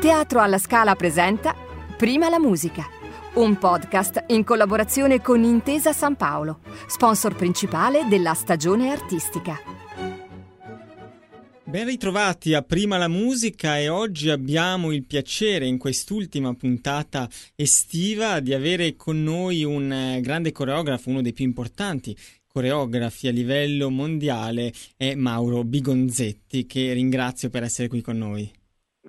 Teatro alla Scala presenta Prima la musica, un podcast in collaborazione con Intesa San Paolo, sponsor principale della stagione artistica. Ben ritrovati a Prima la musica e oggi abbiamo il piacere in quest'ultima puntata estiva di avere con noi un eh, grande coreografo, uno dei più importanti coreografi a livello mondiale, è Mauro Bigonzetti, che ringrazio per essere qui con noi.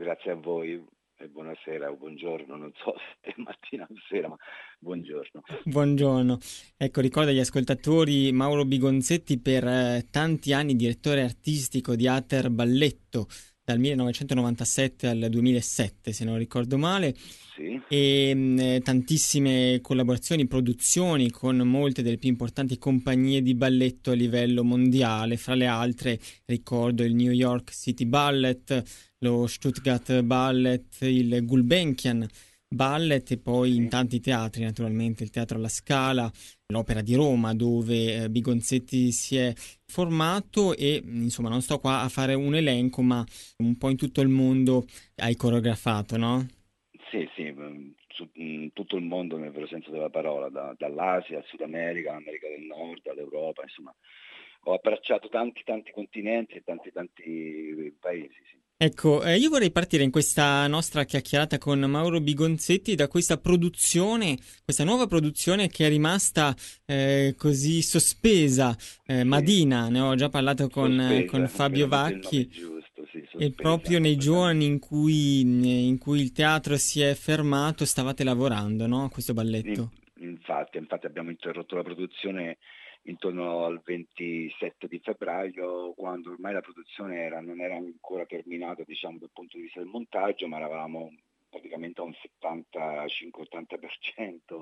Grazie a voi e buonasera o buongiorno, non so se è mattina o sera, ma buongiorno. Buongiorno. Ecco, ricordo agli ascoltatori Mauro Bigonzetti per eh, tanti anni direttore artistico di Ater Balletto dal 1997 al 2007, se non ricordo male. Sì. E mh, eh, tantissime collaborazioni, produzioni con molte delle più importanti compagnie di balletto a livello mondiale, fra le altre ricordo il New York City Ballet, lo Stuttgart Ballet, il Gulbenkian Ballet e poi in tanti teatri naturalmente, il Teatro alla Scala, l'Opera di Roma dove eh, Bigonzetti si è formato e insomma non sto qua a fare un elenco ma un po' in tutto il mondo hai coreografato, no? Sì, sì, mm, su, in tutto il mondo nel vero senso della parola, da, dall'Asia al Sud America, all'America del Nord, all'Europa, insomma ho abbracciato tanti tanti continenti e tanti tanti paesi. Sì. Ecco, eh, io vorrei partire in questa nostra chiacchierata con Mauro Bigonzetti da questa produzione, questa nuova produzione che è rimasta eh, così sospesa. Eh, Madina, ne ho già parlato con, sospesa, con Fabio Vacchi. Giusto, sì, e proprio nei giorni in cui, in cui, il teatro si è fermato stavate lavorando no? a questo balletto. Infatti, infatti abbiamo interrotto la produzione intorno al 27 di febbraio, quando ormai la produzione era, non era ancora terminata diciamo, dal punto di vista del montaggio, ma eravamo praticamente a un 75-80%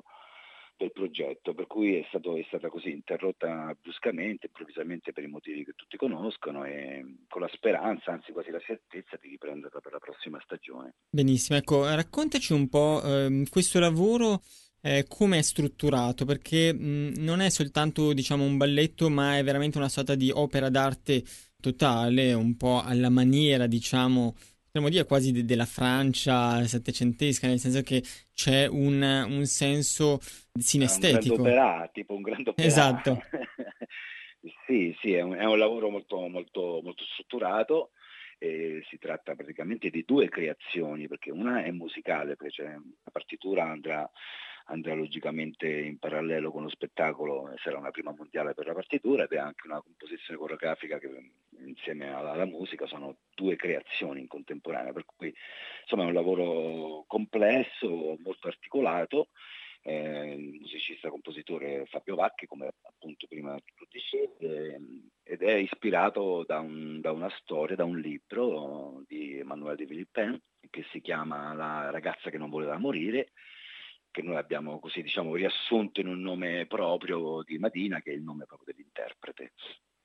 del progetto, per cui è, stato, è, stata così interrotta bruscamente, improvvisamente per i motivi che tutti conoscono e con la speranza, anzi quasi la certezza di riprenderla per la prossima stagione. Benissimo, ecco, raccontaci un po' eh, questo lavoro eh, come è strutturato, perché mh, non è soltanto diciamo, un balletto, ma è veramente una sorta di opera d'arte totale, un po' alla maniera, diciamo, potremmo dire quasi de- della Francia settecentesca, nel senso che c'è un, un senso sinestetico. Un grande opera, tipo un grande opera. Esatto. sì, sì, è un, è un, lavoro molto, molto, molto strutturato. Eh, si tratta praticamente di due creazioni, perché una è musicale, perché c'è la partitura andrà andrà logicamente in parallelo con lo spettacolo, sarà una prima mondiale per la partitura ed è anche una composizione coreografica che insieme alla, alla musica sono due creazioni in contemporanea, per cui insomma è un lavoro complesso, molto articolato. Eh, il musicista compositore Fabio Vacchi, come appunto prima tu dicevi, eh, ed è ispirato da, un, da, una storia, da un libro di Emmanuel de Villepin che si chiama La ragazza che non voleva morire che noi abbiamo così diciamo riassunto in un nome proprio di Madina, che è il nome proprio dell'interprete.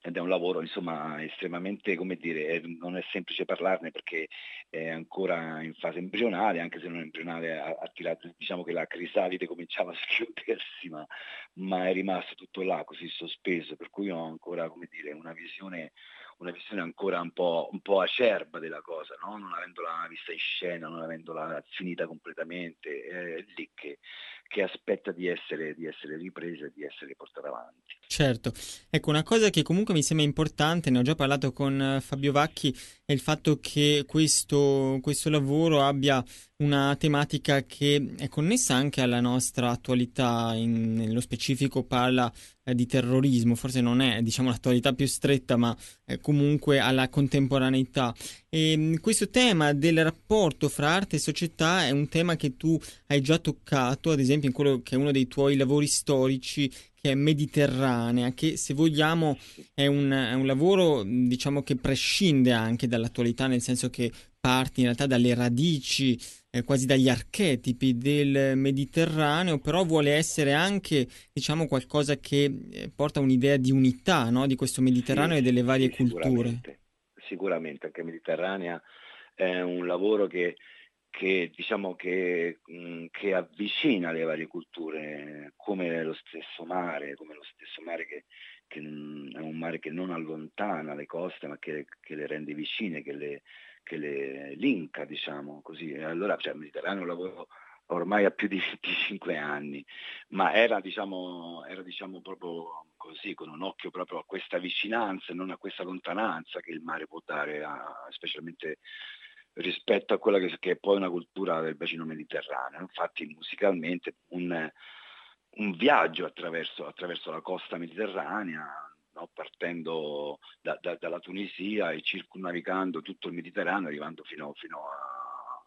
Ed è un lavoro insomma estremamente, come dire, non è semplice parlarne perché è ancora in fase embrionale, anche se non embrionale, ha, ha tirato, diciamo che la crisalide cominciava a schiudersi, ma, ma, è rimasto tutto là così sospeso, per cui ho ancora, come dire, una visione una visione ancora un po', un po acerba della cosa, no? non avendola vista in scena, non avendola finita completamente, è lì che, che aspetta di essere, di essere ripresa e di essere portata avanti. Certo, ecco una cosa che comunque mi sembra importante, ne ho già parlato con eh, Fabio Vacchi, è il fatto che questo, questo lavoro abbia una tematica che è connessa anche alla nostra attualità, in, nello specifico parla eh, di terrorismo, forse non è diciamo l'attualità più stretta, ma eh, comunque alla contemporaneità. E mm, questo tema del rapporto fra arte e società è un tema che tu hai già toccato, ad esempio in quello che è uno dei tuoi lavori storici che è mediterranea, che se vogliamo è un, è un lavoro diciamo che prescinde anche dall'attualità, nel senso che parti in realtà dalle radici, eh, quasi dagli archetipi del Mediterraneo, però vuole essere anche diciamo qualcosa che eh, porta un'idea di unità no? di questo Mediterraneo sì, e delle varie sì, culture. Sicuramente, sicuramente anche Mediterranea è un lavoro che che, diciamo che, mh, che, avvicina le varie culture, come lo stesso mare, come lo stesso mare che, che mh, è un mare che non allontana le coste, ma che, che le rende vicine, che le, che le linka, diciamo così. E allora cioè, il Mediterraneo lavoro ormai ha più di 25 anni, ma era diciamo, era diciamo proprio così, con un occhio proprio a questa vicinanza e non a questa lontananza che il mare può dare, a, specialmente rispetto a quella che, che, è poi una cultura del bacino mediterraneo. Infatti musicalmente un, un viaggio attraverso, attraverso, la costa mediterranea, no? partendo da, da, dalla Tunisia e circumnavigando tutto il Mediterraneo, arrivando fino, fino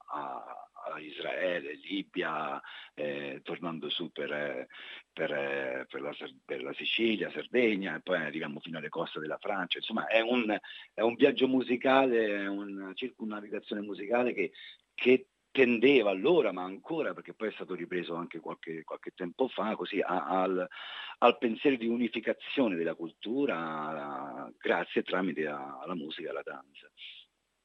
a, a Israele, Libia, eh, tornando su per, per, per, la, per, la, Sicilia, Sardegna e poi arriviamo fino alle coste della Francia. Insomma è un, è un viaggio musicale, è una circunnavigazione musicale che, che tendeva allora, ma ancora, perché poi è stato ripreso anche qualche, qualche tempo fa, così a, al, al, pensiero di unificazione della cultura a, grazie tramite alla musica e alla danza.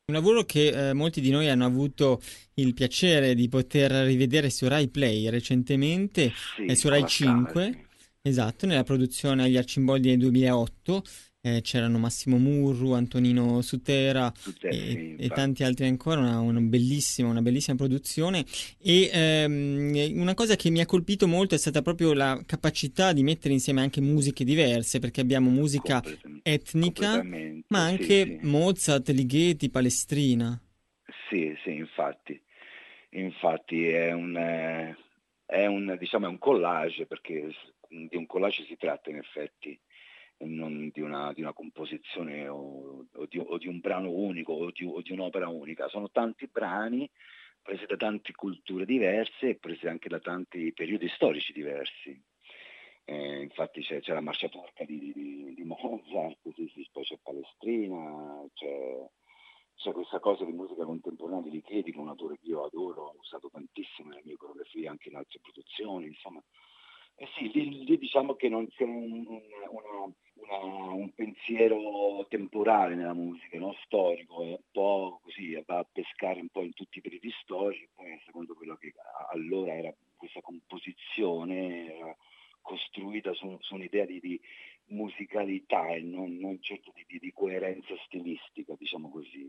Un lavoro che eh, molti di noi hanno avuto il piacere di poter rivedere su Rai Play recentemente, sì, eh, su Rai 5, sì. esatto, nella produzione agli Arcimboldi del 2008 eh, c'erano Massimo Murru, Antonino Sutera e, e, tanti altri ancora, una, una, bellissima, una bellissima produzione e ehm, una cosa che mi ha colpito molto è stata proprio la capacità di mettere insieme anche musiche diverse perché abbiamo musica etnica ma anche sì, sì. Mozart, Ligeti, Palestrina. Sì, sì, infatti, infatti è un, è un, diciamo, è un collage perché di un collage si tratta in effetti non di una, di una composizione o, o, di, o, di, un brano unico o di, o di, un'opera unica, sono tanti brani presi da tante culture diverse e presi anche da tanti periodi storici diversi. Eh, infatti c'è, c'è, la marcia turca di, di, di Mozart, poi c'è Palestrina, c'è, c'è, questa cosa di musica contemporanea di Chiedi, che un autore che io adoro, ho usato tantissimo nelle mie coreografie, anche in altre produzioni, insomma. Eh sì, lì, lì diciamo che non c'è un, una, una, un pensiero temporale nella musica, no? storico, è un po' così, va a pescare un po' in tutti i periodi storici, poi secondo quello che allora era questa composizione costruita su, su un'idea di, di, musicalità e non, non certo di, di, coerenza stilistica, diciamo così,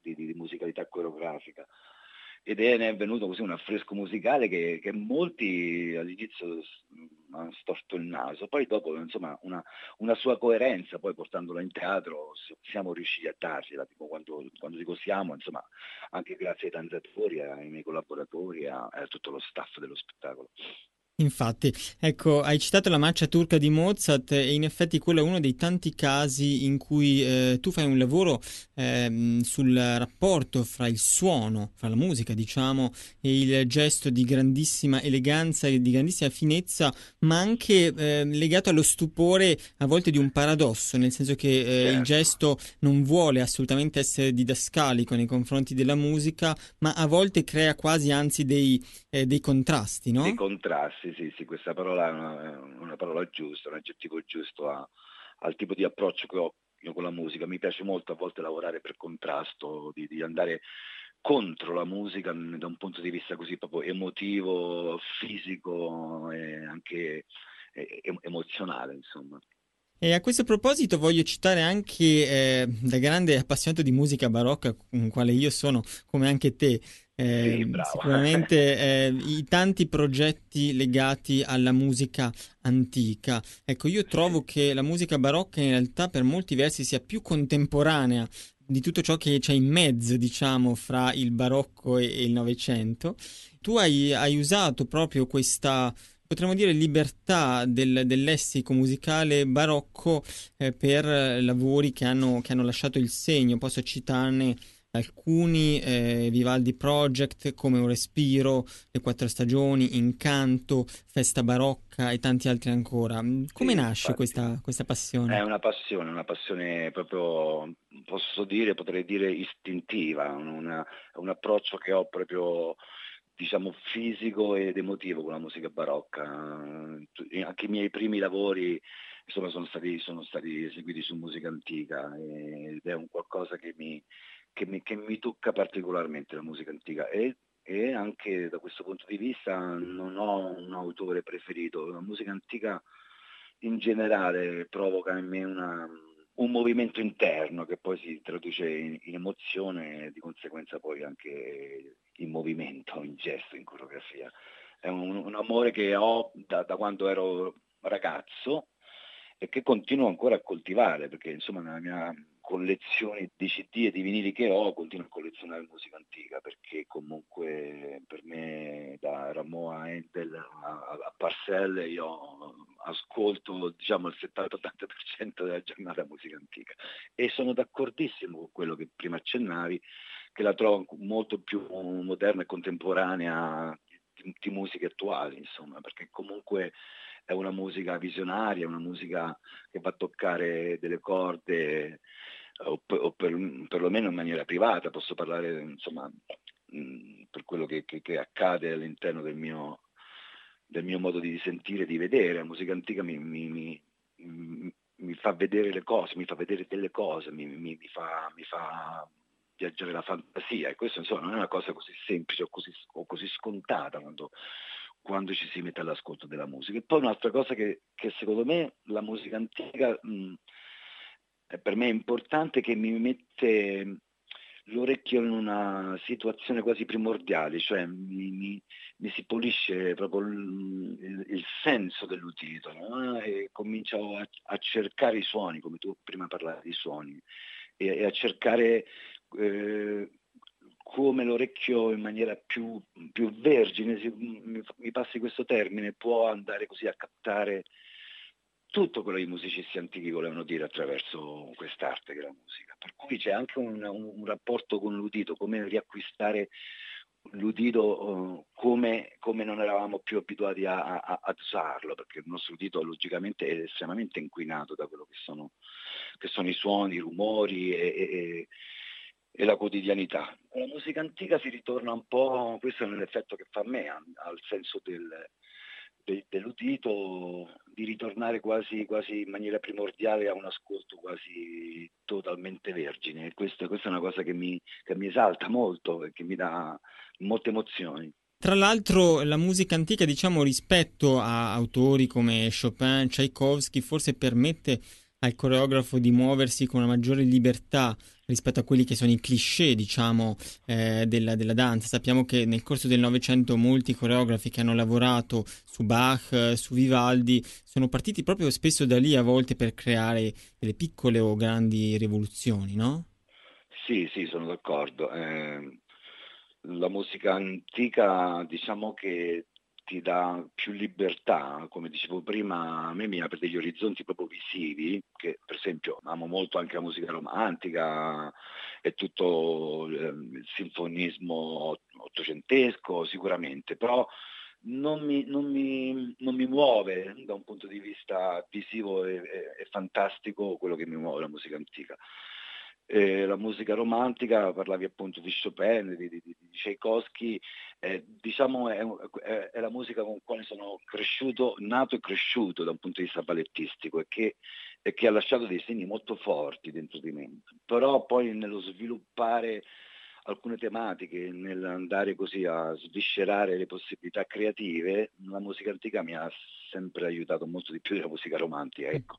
di musicalità coreografica ed è, ne è venuto così un affresco musicale che, che molti all'inizio storto il naso, poi dopo insomma una, una, sua coerenza, poi portandola in teatro siamo riusciti a dargliela, tipo quando, quando dico siamo, insomma anche grazie ai danzatori, ai miei collaboratori, a, a tutto lo staff dello spettacolo. Infatti, ecco, hai citato la marcia turca di Mozart e in effetti quello è uno dei tanti casi in cui eh, tu fai un lavoro eh, sul rapporto fra il suono, fra la musica, diciamo, e il gesto di grandissima eleganza e di grandissima finezza, ma anche eh, legato allo stupore a volte di un paradosso, nel senso che eh, certo. il gesto non vuole assolutamente essere didascalico nei confronti della musica, ma a volte crea quasi anzi dei, eh, dei contrasti, no? Dei contrasti sì, sì, questa parola è una, una parola giusta, un aggettivo giusto a, al tipo di approccio che ho io con la musica. Mi piace molto a volte lavorare per contrasto, di, di andare contro la musica da un punto di vista così proprio emotivo, fisico e anche emozionale, insomma. E a questo proposito voglio citare anche, eh, da grande appassionato di musica barocca, con quale io sono, come anche te, eh, sì, sicuramente eh, i tanti progetti legati alla musica antica. Ecco, io trovo che la musica barocca in realtà per molti versi sia più contemporanea di tutto ciò che c'è in mezzo, diciamo, fra il barocco e, e il Novecento. Tu hai, hai usato proprio questa potremmo dire libertà del, del lessico musicale barocco eh, per lavori che hanno, che hanno, lasciato il segno. Posso citarne alcuni, eh, Vivaldi Project come Un respiro, Le quattro stagioni, Incanto, Festa barocca e tanti altri ancora. Come sì, nasce questa, questa, passione? È una passione, una passione proprio, posso dire, potrei dire istintiva, una, un approccio che ho proprio diciamo fisico ed emotivo con la musica barocca. Anche i miei primi lavori insomma, sono, stati, sono stati eseguiti su musica antica ed è un qualcosa che mi, che mi, che mi tocca particolarmente la musica antica e, e, anche da questo punto di vista non ho un autore preferito. La musica antica in generale provoca in me una, un movimento interno che poi si traduce in, in emozione e di conseguenza poi anche in movimento, in gesto, in coreografia. È un, un amore che ho da, da, quando ero ragazzo e che continuo ancora a coltivare perché insomma nella mia collezioni di CD e di vinili che ho, continuo a collezionare musica antica perché comunque per me da Ramoa Endel a, a Parcelle io ascolto diciamo il 70-80% della giornata musica antica e sono d'accordissimo con quello che prima accennavi che la trovo molto più moderna e contemporanea di, di musiche attuali insomma perché comunque è una musica visionaria, una musica che va a toccare delle corde o, per, o per, perlomeno in maniera privata, posso parlare insomma per quello che, che, che, accade all'interno del mio, del mio modo di sentire di vedere. La musica antica mi, mi, mi, mi, fa vedere le cose, mi fa vedere delle cose, mi, fa, fa, viaggiare la fantasia e questo insomma non è una cosa così semplice o così, o così scontata quando, quando, ci si mette all'ascolto della musica. E poi un'altra cosa che, che secondo me la musica antica mh, per me è importante che mi mette l'orecchio in una situazione quasi primordiale, cioè mi, mi, mi si pulisce proprio il, il, senso dell'udito no? e comincio a, a, cercare i suoni, come tu prima parlavi di suoni, e, e a cercare eh, come l'orecchio in maniera più, più vergine, si, mi, passi questo termine, può andare così a captare tutto quello che i musicisti antichi volevano dire attraverso quest'arte che è la musica. Per cui c'è anche un, un, un rapporto con l'udito, come riacquistare l'udito uh, come, come, non eravamo più abituati a, a, ad usarlo, perché il nostro udito logicamente è estremamente inquinato da quello che sono, che sono i suoni, i rumori e, e, e, la quotidianità. La musica antica si ritorna un po', questo è l'effetto che fa a me, al senso del, de, dell'udito di ritornare quasi, quasi, in maniera primordiale a un ascolto quasi totalmente vergine. E questa, questa è una cosa che mi, che mi esalta molto e che mi dà molte emozioni. Tra l'altro la musica antica, diciamo, rispetto a autori come Chopin, Tchaikovsky, forse permette al coreografo di muoversi con una maggiore libertà rispetto a quelli che sono i cliché, diciamo, eh, della, della, danza. Sappiamo che nel corso del Novecento molti coreografi che hanno lavorato su Bach, su Vivaldi, sono partiti proprio spesso da lì a volte per creare delle piccole o grandi rivoluzioni, no? Sì, sì, sono d'accordo. Eh, la musica antica, diciamo che ti dà più libertà, come dicevo prima, a me mi apre degli orizzonti proprio visivi, che per esempio amo molto anche la musica romantica e tutto ehm, il sinfonismo ottocentesco sicuramente, però non mi, non, mi, non mi, muove da un punto di vista visivo e, e, e fantastico quello che mi muove la musica antica eh, la musica romantica, parlavi appunto di Chopin, di, di, di Tchaikovsky, eh, diciamo è, è, è, la musica con la quale sono cresciuto, nato e cresciuto da un punto di vista ballettistico e che, e che ha lasciato dei segni molto forti dentro di me. Però poi nello sviluppare alcune tematiche, nell'andare così a sviscerare le possibilità creative, la musica antica mi ha sempre aiutato molto di più della musica romantica, ecco,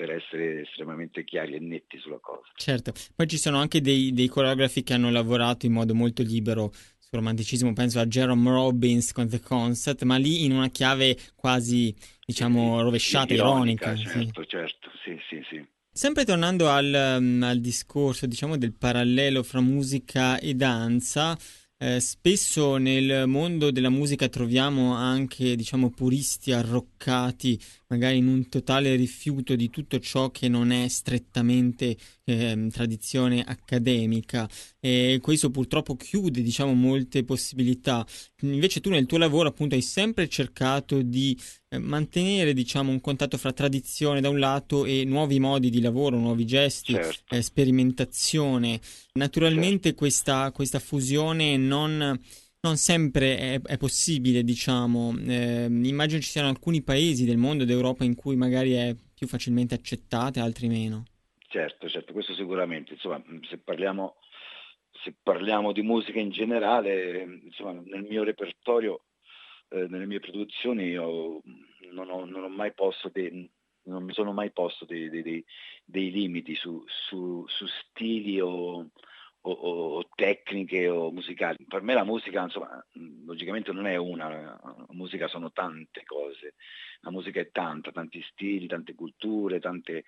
per essere estremamente chiari e netti sulla cosa. Certo, poi ci sono anche dei, dei coreografi che hanno lavorato in modo molto libero sul romanticismo, penso a Jerome Robbins con The Concert, ma lì in una chiave quasi, diciamo, rovesciata, ironica. ironica certo, sì. certo, sì, sì, sì. Sempre tornando al, um, al discorso, diciamo, del parallelo fra musica e danza, eh, spesso nel mondo della musica troviamo anche, diciamo, puristi arroccati, magari in un totale rifiuto di tutto ciò che non è strettamente eh, tradizione accademica e questo purtroppo chiude, diciamo, molte possibilità. Invece tu nel tuo lavoro appunto hai sempre cercato di eh, mantenere, diciamo, un contatto fra tradizione da un lato e nuovi modi di lavoro, nuovi gesti, certo. eh, sperimentazione. Naturalmente certo. questa, questa fusione non non sempre è, è possibile, diciamo. Eh, immagino ci siano alcuni paesi del mondo, d'Europa, in cui magari è più facilmente accettata, altri meno. Certo, certo, questo sicuramente. Insomma, se parliamo, se parliamo di musica in generale, insomma, nel mio repertorio, eh, nelle mie produzioni, io non ho, non ho mai posto dei, non mi sono mai posto dei, dei, dei limiti su, su, su stili o, o, o, tecniche o musicali. Per me la musica, insomma, logicamente non è una, la musica sono tante cose, la musica è tanta, tanti stili, tante culture, tante,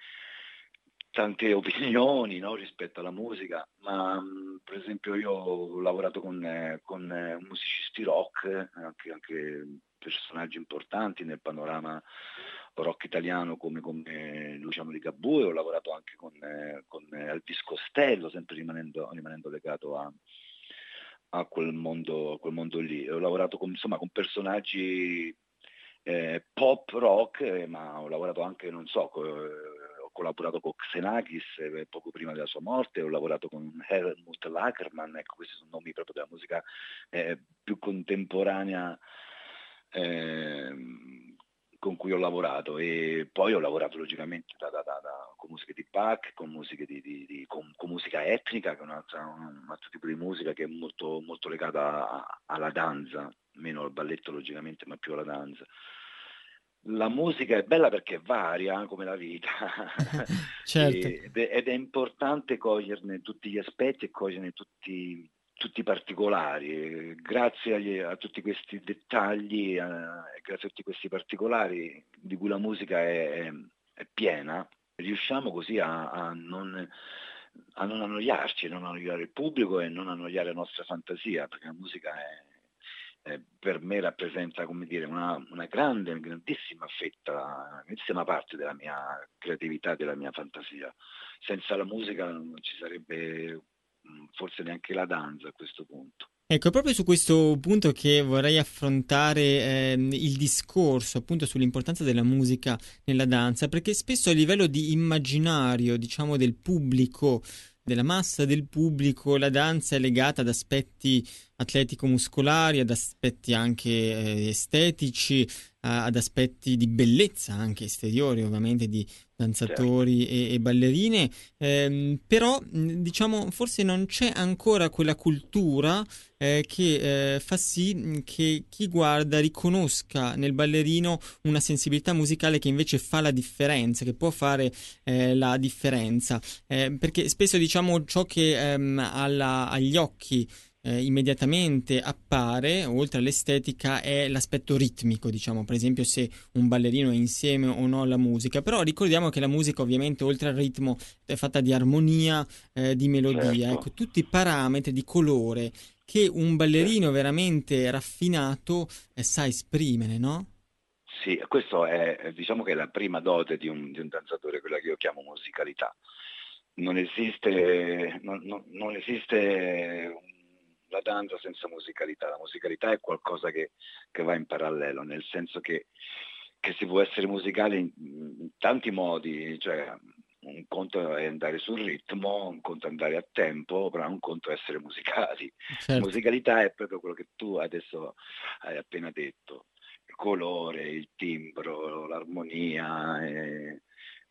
tante opinioni no, rispetto alla musica, ma per esempio io ho lavorato con, con eh, musicisti rock, anche, anche personaggi importanti nel panorama rock italiano come, come Luciano Ligabue, ho lavorato anche con, eh, con Elvis Costello, sempre rimanendo, rimanendo legato a, a, quel mondo, a, quel mondo, lì. Ho lavorato con, insomma, con personaggi eh, pop rock, eh, ma ho lavorato anche, non so, co- ho collaborato con Xenakis eh, poco prima della sua morte, ho lavorato con Helmut Lagerman, ecco, questi sono nomi proprio della musica eh, più contemporanea Ehm, con cui ho lavorato e poi ho lavorato logicamente da, da, da, con musiche di Bach, con, musiche di, di, di, con, con musica etnica, che è un altro, un altro, tipo di musica che è molto, molto legata a, alla danza, meno al balletto logicamente, ma più alla danza. La musica è bella perché varia come la vita certo. è, ed, è, importante coglierne tutti gli aspetti e coglierne tutti tutti particolari. Grazie agli, a tutti questi dettagli, eh, grazie a tutti questi particolari di cui la musica è, è, è piena, riusciamo così a, a, non, a, non, annoiarci, non annoiare il pubblico e non annoiare la nostra fantasia, perché la musica è, per me rappresenta come dire, una, una grande, una grandissima fetta, una grandissima parte della mia creatività, della mia fantasia. Senza la musica non ci sarebbe forse neanche la danza a questo punto. Ecco, è proprio su questo punto che vorrei affrontare eh, il discorso appunto sull'importanza della musica nella danza, perché spesso a livello di immaginario, diciamo, del pubblico, della massa del pubblico, la danza è legata ad aspetti atletico-muscolari, ad aspetti anche eh, estetici, ad aspetti di bellezza anche esteriori, ovviamente di danzatori certo. e, e, ballerine, ehm, però diciamo forse non c'è ancora quella cultura eh, che eh, fa sì che chi guarda riconosca nel ballerino una sensibilità musicale che invece fa la differenza, che può fare eh, la differenza, eh, perché spesso diciamo ciò che ehm, alla, agli occhi eh, immediatamente appare, oltre all'estetica, è l'aspetto ritmico, diciamo, per esempio se un ballerino è insieme o no alla musica, però ricordiamo che la musica ovviamente oltre al ritmo è fatta di armonia, eh, di melodia, certo. ecco, tutti i parametri di colore che un ballerino veramente raffinato eh, sa esprimere, no? Sì, questo è, diciamo che è la prima dote di un, di un danzatore, quella che io chiamo musicalità. Non esiste, non, non, non esiste la danza senza musicalità. La musicalità è qualcosa che, che va in parallelo, nel senso che, che si può essere musicali in, in, tanti modi, cioè un conto è andare sul ritmo, un conto è andare a tempo, però un conto è essere musicali. Certo. Musicalità è proprio quello che tu adesso hai appena detto, il colore, il timbro, l'armonia. E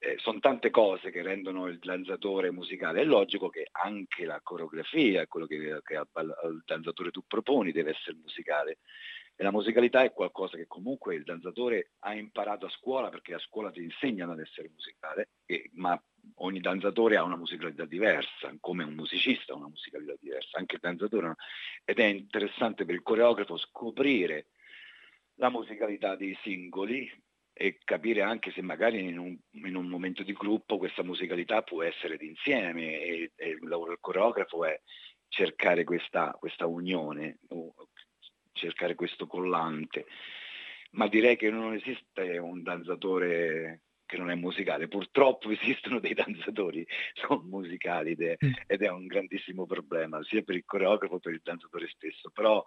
eh, sono tante cose che rendono il danzatore musicale. È logico che anche la coreografia, quello che, che al, danzatore tu proponi, deve essere musicale. E la musicalità è qualcosa che comunque il danzatore ha imparato a scuola perché a scuola ti insegnano ad essere musicale, e, ma ogni danzatore ha una musicalità diversa, come un musicista ha una musicalità diversa, anche il danzatore. Ed è interessante per il coreografo scoprire la musicalità dei singoli e capire anche se magari in un, in un, momento di gruppo questa musicalità può essere d'insieme e, e il lavoro del coreografo è cercare questa, questa unione, cercare questo collante. Ma direi che non esiste un danzatore che non è musicale. Purtroppo esistono dei danzatori non musicali ed è, mm. ed è, un grandissimo problema, sia per il coreografo che per il danzatore stesso. Però,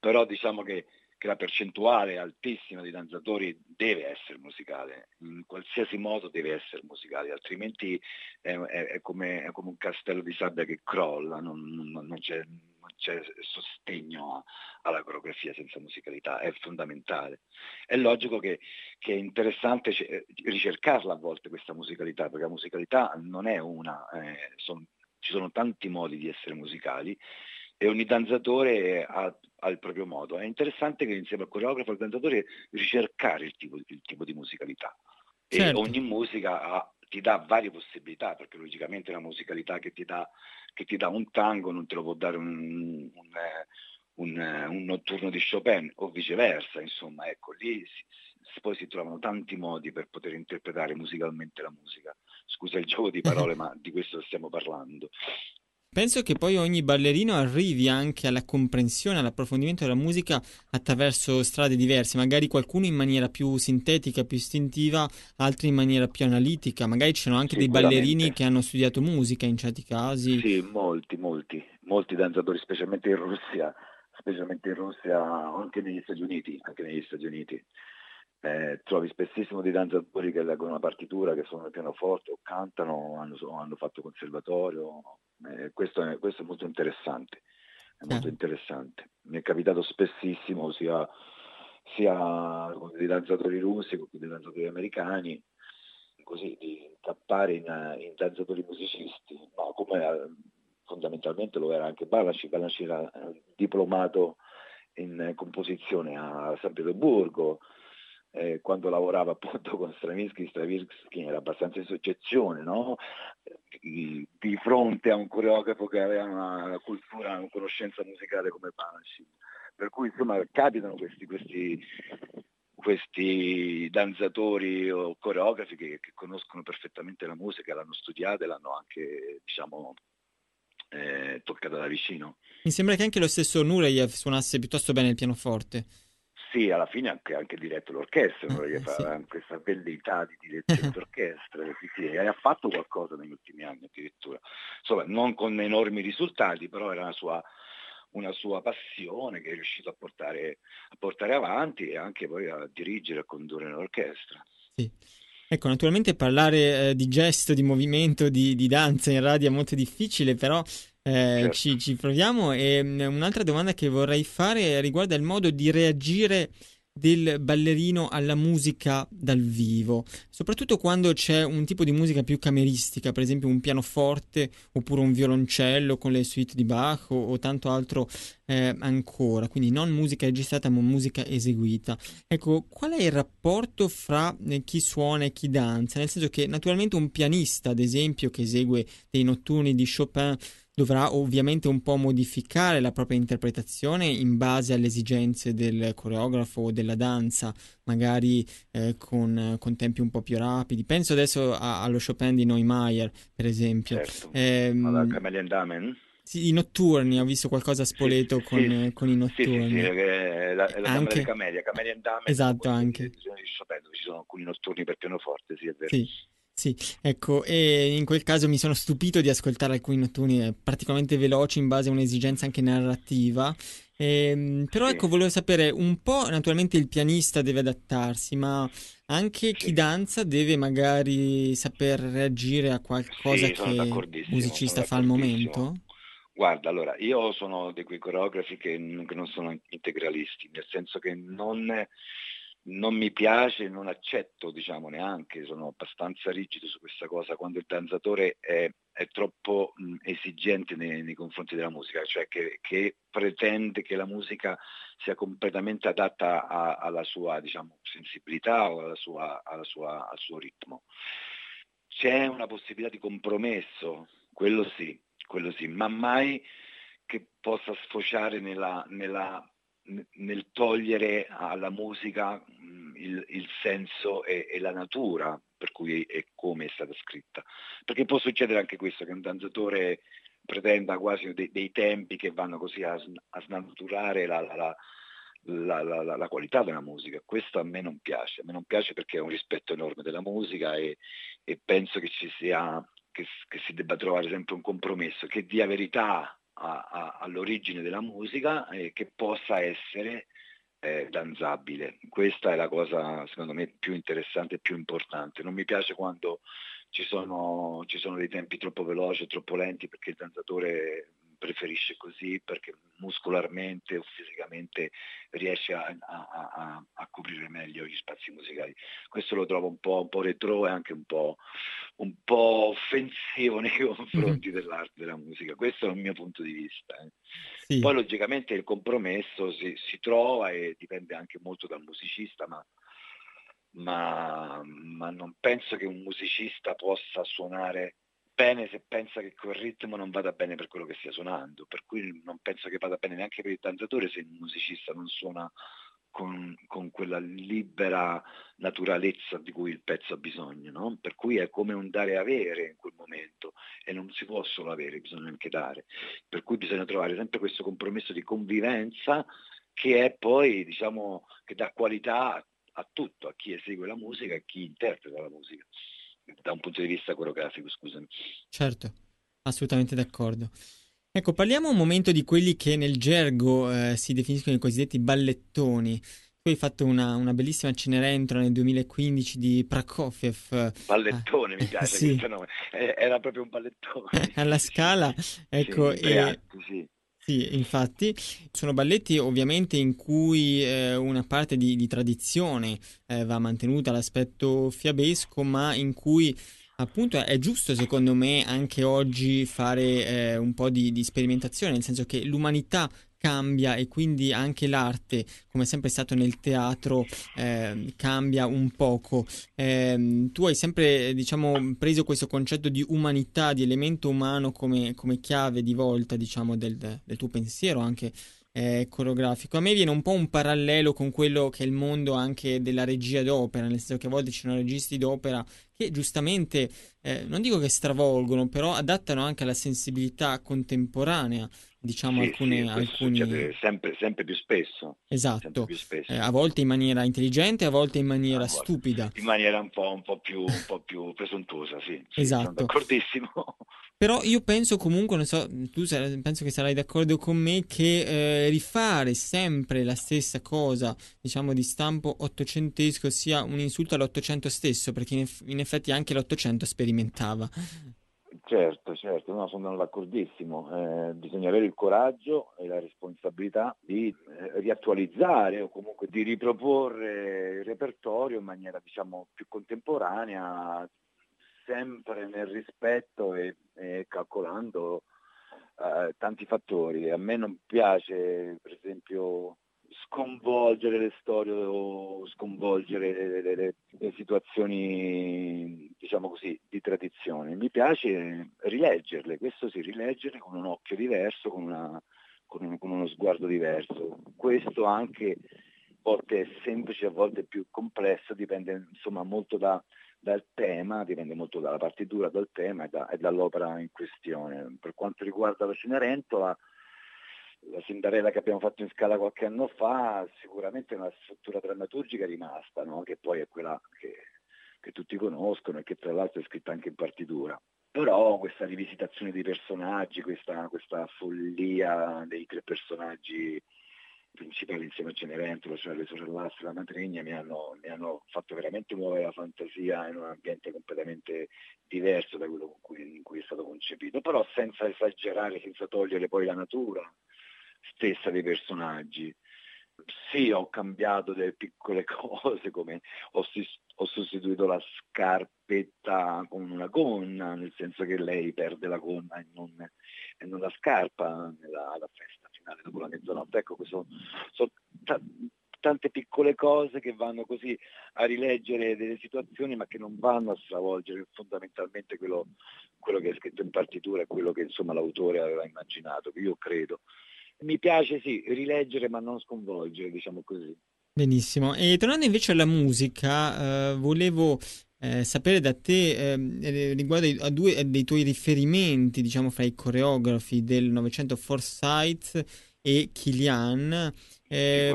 però diciamo che che la percentuale altissima di danzatori deve essere musicale, in qualsiasi modo deve essere musicale, altrimenti è, è, è, come, è come, un castello di sabbia che crolla, non, non, non, c'è, non c'è, sostegno alla coreografia senza musicalità, è fondamentale. È logico che, che, è interessante ricercarla a volte questa musicalità, perché la musicalità non è una, eh, son, ci sono tanti modi di essere musicali e ogni danzatore ha, ha, il proprio modo. È interessante che insieme al coreografo e al danzatore ricercare il tipo, il tipo di musicalità. certo. e ogni musica ha, ti dà varie possibilità, perché logicamente la musicalità che ti dà, che ti dà un tango non te lo può dare un, un, un, un notturno di Chopin o viceversa, insomma, ecco, lì si, poi si trovano tanti modi per poter interpretare musicalmente la musica. Scusa il gioco di parole, ma di questo stiamo parlando. Penso che poi ogni ballerino arrivi anche alla comprensione, all'approfondimento della musica attraverso strade diverse, magari qualcuno in maniera più sintetica, più istintiva, altri in maniera più analitica. Magari ci sono anche dei ballerini che hanno studiato musica in certi casi. Sì, molti, molti, molti danzatori, specialmente in Russia, specialmente in Russia, anche negli Stati Uniti, anche negli Stati Uniti. Eh, trovi spessissimo dei danzatori che leggono una partitura, che suonano il pianoforte o cantano, hanno, hanno fatto conservatorio. Eh, questo, è, questo, è, molto interessante. È molto interessante. Mi è capitato spessissimo sia, sia con dei danzatori russi che con dei danzatori americani, così di cappare in, in danzatori musicisti, no, come eh, fondamentalmente lo era anche Balaci. Balaci era eh, diplomato in composizione a San Pietroburgo, eh, quando lavorava appunto con Stravinsky, Stravinsky era abbastanza in soggezione, no? di, fronte a un coreografo che aveva una cultura, una conoscenza musicale come Banashim. Per cui insomma capitano questi, questi, questi danzatori o coreografi che, che, conoscono perfettamente la musica, l'hanno studiata e l'hanno anche diciamo, eh, toccata da vicino. Mi sembra che anche lo stesso Nureyev suonasse piuttosto bene il pianoforte. Sì, alla fine anche, anche diretto l'orchestra, eh, sì. fa questa bellità di direzione d'orchestra, sì, sì, e ha fatto qualcosa negli ultimi anni addirittura. Insomma, non con enormi risultati, però era una sua, una sua passione che è riuscito a portare, a portare avanti e anche poi a dirigere e a condurre l'orchestra. Sì. Ecco, naturalmente parlare eh, di gesto, di movimento, di, di, danza in radio è molto difficile, però eh, certo. ci, ci, proviamo. E mm, un'altra domanda che vorrei fare riguarda il modo di reagire del ballerino alla musica dal vivo, soprattutto quando c'è un tipo di musica più cameristica, per esempio un pianoforte oppure un violoncello con le suite di Bach o, o tanto altro eh, ancora, quindi non musica registrata ma musica eseguita. Ecco, qual è il rapporto fra eh, chi suona e chi danza? Nel senso che naturalmente un pianista, ad esempio, che esegue dei notturni di Chopin dovrà ovviamente un po' modificare la propria interpretazione in base alle esigenze del coreografo o della danza, magari eh, con, con, tempi un po' più rapidi. Penso adesso a, allo Chopin di Neumeier, per esempio. Certo. Eh? Sì, i notturni, ho visto qualcosa a Spoleto sì, con, sì, con, i notturni. Sì, sì, sì la, la anche... Camelia, Camelia Damen. Esatto, anche. Chopin, ci sono alcuni notturni per pianoforte, sì, è vero. Sì. Sì, ecco, e in quel caso mi sono stupito di ascoltare alcuni notturni eh, particolarmente veloci in base a un'esigenza anche narrativa. Ehm, però ecco, volevo sapere un po', naturalmente il pianista deve adattarsi, ma anche chi danza deve magari saper reagire a qualcosa sì, che il musicista fa al momento? Guarda, allora, io sono di quei coreografi che, che non sono integralisti, nel senso che non non mi piace, non accetto diciamo neanche, sono abbastanza rigido su questa cosa, quando il danzatore è, è troppo mh, esigente nei, nei, confronti della musica, cioè che, che, pretende che la musica sia completamente adatta a, alla sua diciamo, sensibilità o alla sua, alla sua, al suo ritmo. C'è una possibilità di compromesso, quello sì, quello sì, ma mai che possa sfociare nella, nella nel togliere alla musica il, il senso e, e, la natura per cui è come è stata scritta. Perché può succedere anche questo, che un danzatore pretenda quasi dei, dei tempi che vanno così a, a snaturare la, la, la, la, qualità della musica. Questo a me non piace, a me non piace perché è un rispetto enorme della musica e, e penso che ci sia, che, che si debba trovare sempre un compromesso che dia verità a, a, all'origine della musica e che possa essere eh, danzabile. Questa è la cosa secondo me più interessante e più importante. Non mi piace quando ci sono, ci sono dei tempi troppo veloci, troppo lenti perché il danzatore preferisce così perché muscolarmente o fisicamente riesce a, a, a, a, coprire meglio gli spazi musicali. Questo lo trovo un po', un po retro e anche un po', un po', offensivo nei confronti mm-hmm. dell'arte della musica. Questo è il mio punto di vista. Eh. Sì. Poi logicamente il compromesso si, si trova e dipende anche molto dal musicista, ma ma, ma non penso che un musicista possa suonare bene se pensa che quel ritmo non vada bene per quello che stia suonando, per cui non penso che vada bene neanche per il danzatore se un musicista non suona con, con, quella libera naturalezza di cui il pezzo ha bisogno, no? per cui è come un dare e avere in quel momento e non si può solo avere, bisogna anche dare, per cui bisogna trovare sempre questo compromesso di convivenza che è poi, diciamo, che dà qualità a tutto, a chi esegue la musica e a chi interpreta la musica, da un punto di vista coreografico, scusami. Certo, assolutamente d'accordo. Ecco, parliamo un momento di quelli che nel gergo eh, si definiscono i cosiddetti ballettoni. Tu hai fatto una, una bellissima Cenerentola nel 2015 di Prokofiev. Ballettone, ah, mi piace sì. questo nome. Era proprio un ballettone. Alla scala, ecco. Sì, e... sì. Sì, infatti sono balletti ovviamente in cui eh, una parte di, di tradizione eh, va mantenuta l'aspetto fiabesco, ma in cui appunto è giusto secondo me anche oggi fare eh, un po' di, di, sperimentazione, nel senso che l'umanità cambia e quindi anche l'arte, come è sempre stato nel teatro, eh, cambia un poco. Eh, tu hai sempre, diciamo, preso questo concetto di umanità, di elemento umano come, come chiave di volta, diciamo, del, del tuo pensiero anche eh, coreografico. A me viene un po' un parallelo con quello che è il mondo anche della regia d'opera, nel senso che a volte ci sono registi d'opera che giustamente, eh, non dico che stravolgono, però adattano anche alla sensibilità contemporanea diciamo sì, alcune, sì, alcuni... sempre, sempre, più spesso. Esatto, più spesso. Eh, a volte in maniera intelligente, a volte in maniera stupida. In maniera un po', un po', più, un po più, presuntuosa, sì. sì esatto. D'accordissimo. Però io penso comunque, non so, tu sar- penso che sarai d'accordo con me, che eh, rifare sempre la stessa cosa, diciamo di stampo ottocentesco, sia un insulto all'Ottocento stesso, perché in, eff- in effetti anche l'Ottocento sperimentava. Certo, certo, no, sono d'accordissimo. Eh, bisogna avere il coraggio e la responsabilità di eh, riattualizzare o comunque di riproporre il repertorio in maniera diciamo più contemporanea, sempre nel rispetto e, e calcolando eh, tanti fattori. A me non piace, per esempio, sconvolgere le storie o sconvolgere le, le, le, le, situazioni, diciamo così, di tradizione. Mi piace rileggerle, questo sì, rileggerle con un occhio diverso, con, una, con, un, con uno sguardo diverso. Questo anche a volte è semplice, a volte è più complesso, dipende insomma molto da, dal tema, dipende molto dalla partitura, dal tema e, da, e dall'opera in questione. Per quanto riguarda la Cenerentola, la Cinderella che abbiamo fatto in scala qualche anno fa sicuramente è una struttura drammaturgica rimasta, no? che poi è quella che, che, tutti conoscono e che tra l'altro è scritta anche in partitura. Però questa rivisitazione dei personaggi, questa, questa follia dei tre personaggi principali insieme a Cenerentola, cioè le sorellastre e la matrigna, mi hanno, mi hanno, fatto veramente muovere la fantasia in un ambiente completamente diverso da quello cui, in cui è stato concepito, però senza esagerare, senza togliere poi la natura stessa dei personaggi. Sì, ho cambiato delle piccole cose, come ho, ho, sostituito la scarpetta con una gonna, nel senso che lei perde la gonna e non, e non la scarpa nella, alla festa finale dopo la mezzanotte. Ecco, sono, sono t- tante piccole cose che vanno così a rileggere delle situazioni ma che non vanno a stravolgere fondamentalmente quello, quello che è scritto in partitura e quello che insomma, l'autore aveva immaginato, io credo mi piace sì, rileggere ma non sconvolgere, diciamo così. Benissimo. E tornando invece alla musica, eh, volevo eh, sapere da te eh, riguardo a due dei tuoi riferimenti, diciamo, fra i coreografi del Novecento Forsyth e Kilian. Eh,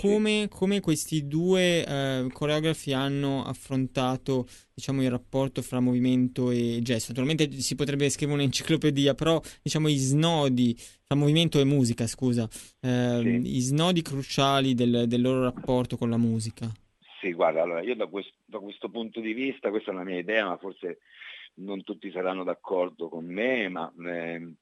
come, come, questi due eh, coreografi hanno affrontato diciamo, il rapporto fra movimento e gesto? Naturalmente si potrebbe scrivere un'enciclopedia, però diciamo i snodi fra movimento e musica, scusa, eh, sì. i snodi cruciali del, del, loro rapporto con la musica. Sì, guarda, allora io da questo, da questo punto di vista, questa è la mia idea, ma forse non tutti saranno d'accordo con me, ma eh,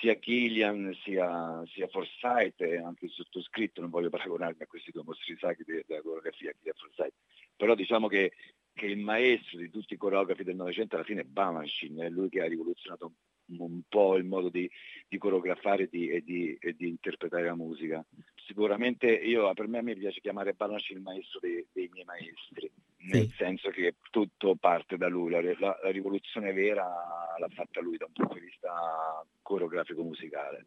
sia Killian sia, sia Forsyth anche il sottoscritto, non voglio paragonarmi a questi due mostri sacri della coreografia, Killian Forsyth, però diciamo che, che, il maestro di tutti i coreografi del Novecento alla fine è Balanchine, è lui che ha rivoluzionato un po' il modo di, di coreografare di, e, di, e, di, interpretare la musica. Sicuramente io, per me mi piace chiamare Banaci il maestro dei, dei miei maestri, nel sì. senso che tutto parte da lui, la, la, la, rivoluzione vera l'ha fatta lui da un punto di vista coreografico musicale.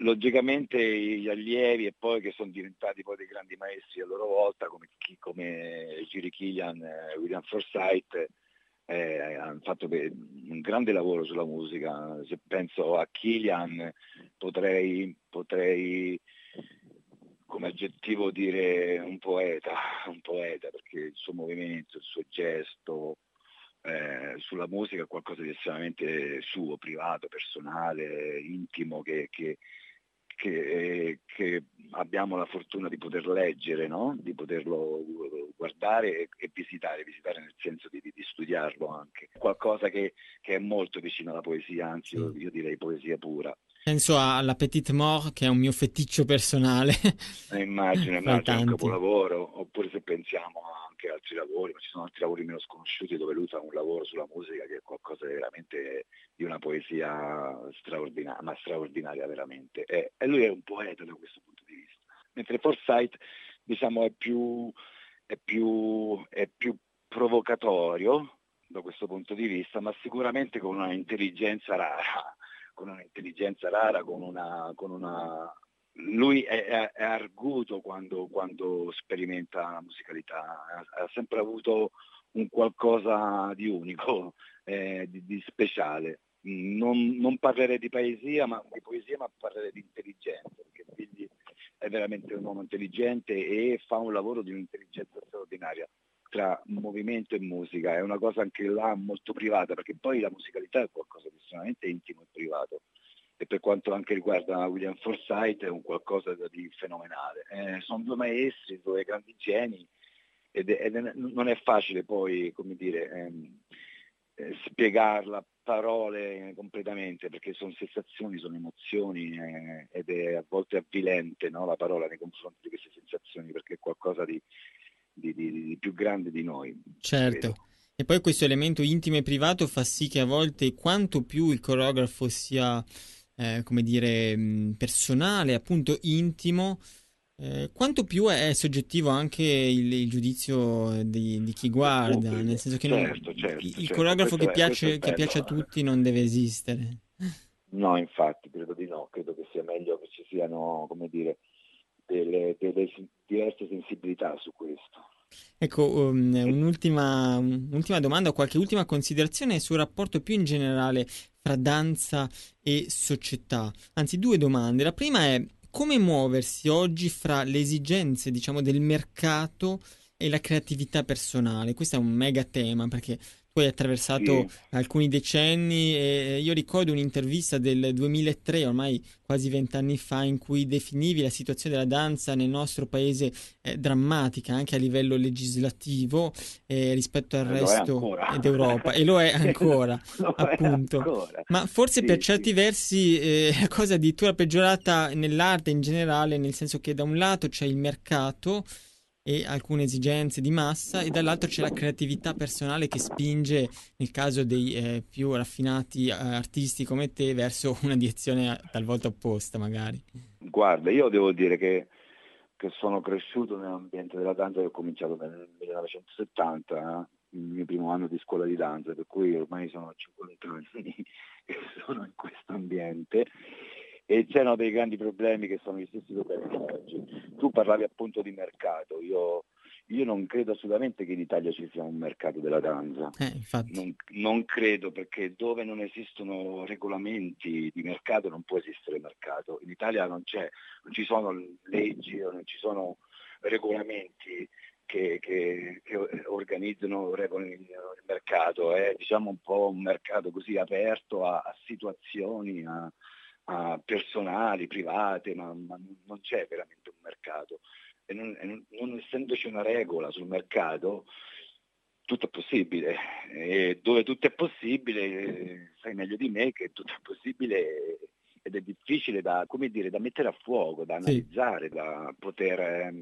Logicamente gli allievi e poi che sono diventati poi dei grandi maestri a loro volta come, come Giri Killian, eh, William Forsythe, eh, hanno fatto un grande lavoro sulla musica. Se penso a Killian potrei, potrei come aggettivo dire un poeta, un poeta perché il suo movimento, il suo gesto eh, sulla musica è qualcosa di estremamente suo, privato, personale, intimo che, che che, che, abbiamo la fortuna di poter leggere, no? di poterlo guardare e, e, visitare, visitare nel senso di, di, di studiarlo anche. Qualcosa che, che, è molto vicino alla poesia, anzi io direi poesia pura. Penso alla Petite Mort, che è un mio feticcio personale. Eh, immagino, immagino un capolavoro, oppure se pensiamo anche a altri lavori, ma ci sono altri lavori meno sconosciuti dove lui fa un lavoro sulla musica che è qualcosa di veramente di una poesia straordinaria, ma straordinaria veramente. E, e lui è un poeta da questo punto di vista. Mentre Forsyth, diciamo, è più, è più, è più provocatorio da questo punto di vista, ma sicuramente con una intelligenza rara con un'intelligenza rara, con una, con una... lui è, è, arguto quando, quando, sperimenta la musicalità, ha, ha, sempre avuto un qualcosa di unico, eh, di, di, speciale. Non, non, parlerei di poesia, ma, di poesia, ma parlerei di intelligenza, perché Figli è veramente un uomo intelligente e fa un lavoro di un'intelligenza straordinaria tra movimento e musica, è una cosa anche là molto privata, perché poi la musicalità è qualcosa estremamente intimo e privato. E per quanto anche riguarda William Forsythe è un qualcosa di fenomenale. Eh, sono due maestri, due grandi geni ed, è, ed è, non è facile poi, come dire, ehm, eh, spiegarla parole completamente perché sono sensazioni, sono emozioni eh, ed è a volte avvilente no, la parola nei confronti di queste sensazioni perché è qualcosa di, di, di, di più grande di noi. Certo. E poi questo elemento intimo e privato fa sì che a volte quanto più il coreografo sia, eh, come dire, personale, appunto intimo, eh, quanto più è soggettivo anche il, il giudizio di, di, chi guarda, nel senso che certo, non, certo, il certo. coreografo che, piace, che piace a tutti non deve esistere. No, infatti, credo di no, credo che sia meglio che ci siano, come dire, delle, delle diverse sensibilità su questo. Ecco, um, un'ultima, un'ultima domanda, qualche ultima considerazione sul rapporto più in generale fra danza e società. Anzi, due domande. La prima è come muoversi oggi fra le esigenze, diciamo, del mercato e la creatività personale. Questo è un mega tema perché tu hai attraversato sì. alcuni decenni e io ricordo un'intervista del 2003, ormai quasi vent'anni fa, in cui definivi la situazione della danza nel nostro paese eh, drammatica anche a livello legislativo eh, rispetto al lo resto d'Europa e lo è ancora, lo appunto. È ancora. Ma forse sì, per certi sì. versi eh, la cosa addirittura peggiorata nell'arte in generale, nel senso che da un lato c'è il mercato e alcune esigenze di massa e dall'altro c'è la creatività personale che spinge nel caso dei eh, più raffinati eh, artisti come te verso una direzione talvolta opposta magari. Guarda, io devo dire che, che sono cresciuto nell'ambiente della danza che ho cominciato nel 1970, eh, il mio primo anno di scuola di danza, per cui ormai sono 50 anni che sono in questo ambiente e c'erano dei grandi problemi che sono gli stessi problemi di oggi. Tu parlavi appunto di mercato, io, io, non credo assolutamente che in Italia ci sia un mercato della danza, eh, non, non, credo perché dove non esistono regolamenti di mercato non può esistere mercato, in Italia non, non ci sono leggi, non ci sono regolamenti che, che, che, organizzano il mercato, è diciamo un po' un mercato così aperto a, a situazioni, a, uh, personali, private, ma, ma, non c'è veramente un mercato. E non, e non, essendoci una regola sul mercato, tutto è possibile. E dove tutto è possibile, sai meglio di me che tutto è possibile ed è difficile da, dire, da mettere a fuoco, da analizzare, sì. da poter eh,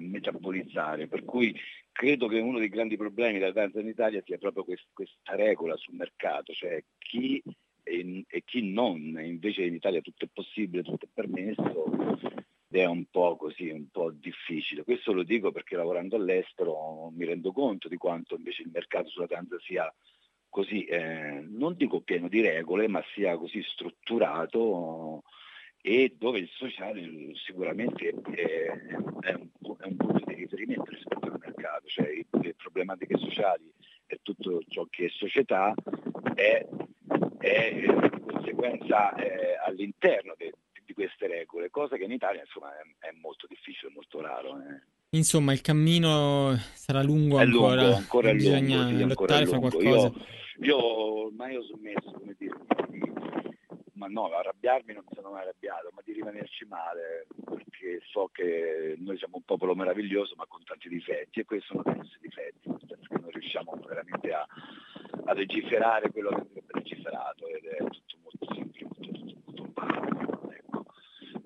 metabolizzare. Per cui credo che uno dei grandi problemi della danza in Italia sia proprio quest, questa regola sul mercato, cioè chi e, e, chi non, invece in Italia tutto è possibile, tutto è permesso, è un po' così, un po' difficile. Questo lo dico perché lavorando all'estero mi rendo conto di quanto invece il mercato sulla danza sia così, eh, non dico pieno di regole, ma sia così strutturato e dove il sociale sicuramente è, è, un, è un, punto di riferimento rispetto al mercato, cioè le problematiche sociali e tutto ciò che è società è, è di conseguenza eh, all'interno de, di queste regole, cosa che in Italia insomma è, è molto difficile, molto raro. Eh. Insomma, il cammino sarà lungo è ancora, lungo, ancora bisogna lungo, sì, lottare fra qualcosa. Io, io ormai ho smesso, come no, arrabbiarmi non mi sono mai arrabbiato, ma di rimanerci male, perché so che noi siamo un popolo meraviglioso ma con tanti difetti e questi sono dei nostri difetti, nel senso che non riusciamo veramente a, a legiferare quello che andrebbe legiferato ed è tutto molto semplice, molto, molto banale. Ecco.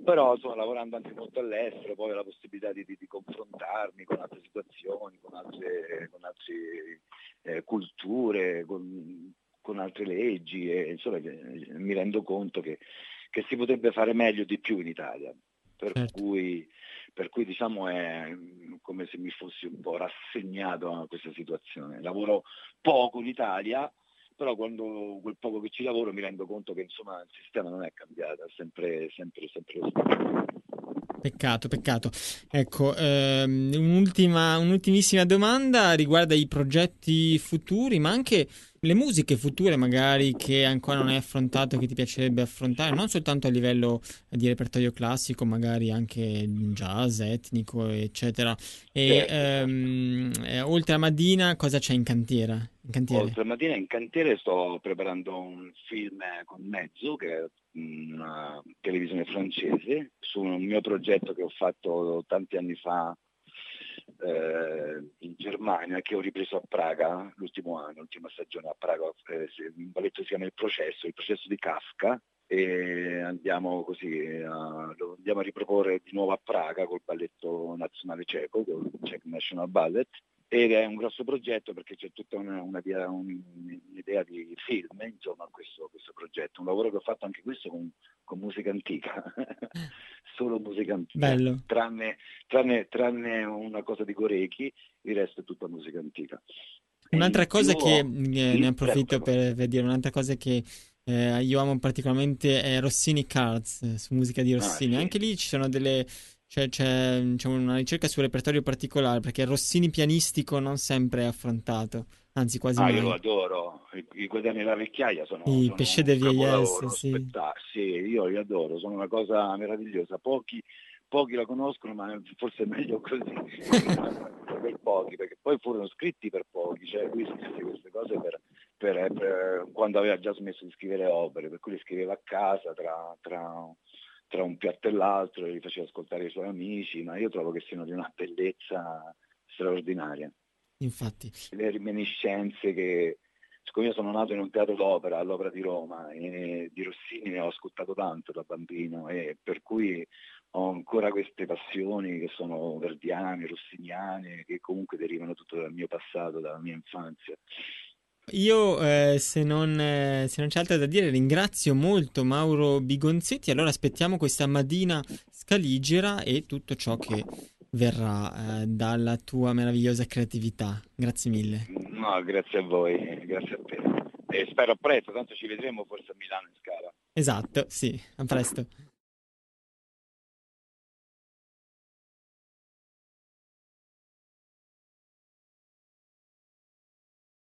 Però insomma, lavorando anche molto all'estero, poi ho la possibilità di, di, di confrontarmi con altre situazioni, con altre, con altre eh, culture, con, con altre leggi e insomma mi rendo conto che, che, si potrebbe fare meglio di più in Italia. Per certo. cui, per cui diciamo è come se mi fossi un po' rassegnato a questa situazione. Lavoro poco in Italia, però quando quel poco che ci lavoro mi rendo conto che insomma il sistema non è cambiato, è sempre, sempre, sempre lo stesso. Peccato, peccato. Ecco, ehm, un'ultima, un'ultimissima domanda riguarda i progetti futuri, ma anche le musiche future magari che ancora non hai affrontato, che ti piacerebbe affrontare, non soltanto a livello di repertorio classico, magari anche jazz, etnico, eccetera. E ehm, eh, oltre a Madina, cosa c'è in cantiera? In cantiere? Oltre a Madina, in cantiere sto preparando un film con Mezzo, che è una televisione francese, su un mio progetto che ho fatto tanti anni fa eh, in Germania che ho ripreso a Praga l'ultimo anno, l'ultima stagione a Praga, eh, un balletto si chiama Il processo, il processo di Kafka e andiamo così a, lo andiamo a riproporre di nuovo a Praga col balletto nazionale ceco, col Czech National Ballet ed è un grosso progetto perché c'è tutta una, una, un'idea di film insomma questo, questo, progetto, un lavoro che ho fatto anche questo con, con musica antica, solo musica antica, tranne, tranne, tranne, una cosa di Gorechi, il resto è tutta musica antica. Un'altra cosa che ho... eh, ne approfitto per, per, dire, un'altra cosa che eh, io amo particolarmente è Rossini Cards, eh, su musica di ah, Rossini, ah, sì. anche lì ci sono delle cioè, c'è, c'è, una ricerca sul repertorio particolare perché Rossini pianistico non sempre è affrontato, anzi quasi ah, mai. Io lo adoro, i, i quaderni della vecchiaia sono, I sono pesce de vieillesse, sì. sì, io li adoro, sono una cosa meravigliosa. Pochi, pochi la conoscono, ma forse è meglio così per pochi, perché poi furono scritti per pochi, cioè lui scrisse queste cose per, per, per, quando aveva già smesso di scrivere opere, per cui le scriveva a casa tra, tra tra un piatto e l'altro, li faceva ascoltare i suoi amici, ma io trovo che siano di una bellezza straordinaria. Infatti. Le reminiscenze che, siccome io sono nato in un teatro d'opera, all'Opera di Roma, e di Rossini ne ho ascoltato tanto da bambino e per cui ho ancora queste passioni che sono verdiane, rossiniane, che comunque derivano tutto dal mio passato, dalla mia infanzia. Io, eh, se, non, eh, se, non, c'è altro da dire, ringrazio molto Mauro Bigonzetti. Allora aspettiamo questa Madina scaligera e tutto ciò che verrà eh, dalla tua meravigliosa creatività. Grazie mille. No, grazie a voi, grazie a te. E spero a presto, tanto ci vedremo forse a Milano in scala. Esatto, sì, a presto.